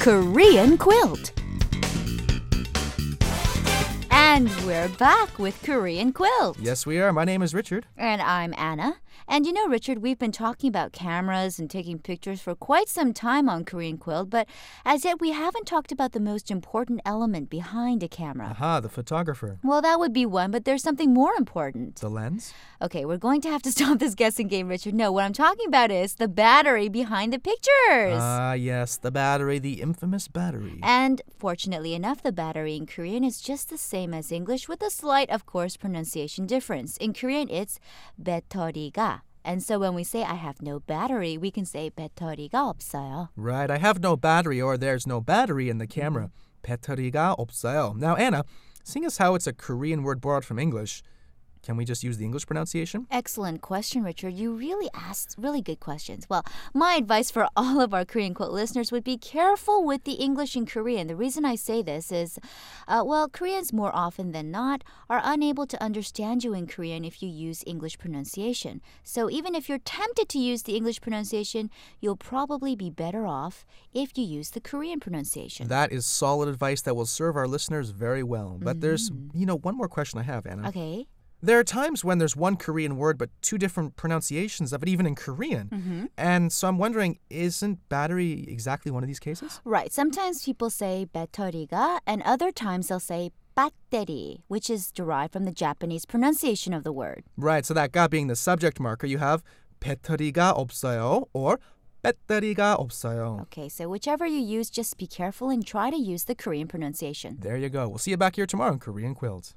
Korean quilt. And we're back with Korean quilt. Yes, we are. My name is Richard. And I'm Anna. And you know, Richard, we've been talking about cameras and taking pictures for quite some time on Korean Quilt, but as yet we haven't talked about the most important element behind a camera. Aha, the photographer. Well, that would be one, but there's something more important. The lens? Okay, we're going to have to stop this guessing game, Richard. No, what I'm talking about is the battery behind the pictures. Ah, yes, the battery, the infamous battery. And fortunately enough, the battery in Korean is just the same as English with a slight, of course, pronunciation difference. In Korean, it's 배터리가. And so when we say I have no battery, we can say 배터리가 없어요. Right, I have no battery or there's no battery in the camera. 배터리가 없어요. Now, Anna, seeing as how it's a Korean word borrowed from English, can we just use the English pronunciation? Excellent question, Richard. You really asked really good questions. Well, my advice for all of our Korean Quilt listeners would be careful with the English and Korean. The reason I say this is, uh, well, Koreans more often than not are unable to understand you in Korean if you use English pronunciation. So even if you're tempted to use the English pronunciation, you'll probably be better off if you use the Korean pronunciation. That is solid advice that will serve our listeners very well. But there's, you know, one more question I have, Anna. okay There are times when there's one Korean word but two different pronunciations of it, even in Korean. And so I'm wondering, isn't battery exactly one of these cases? Right. Sometimes people say 배터리가, and other times they'll say 배터리, which is derived from the Japanese pronunciation of the word. Right, so that 가 being the subject marker, you have 배터리가 없어요 or 배터리가 없어요. Okay, so whichever you use, just be careful and try to use the Korean pronunciation. There you go. We'll see you back here tomorrow in Korean Quilt.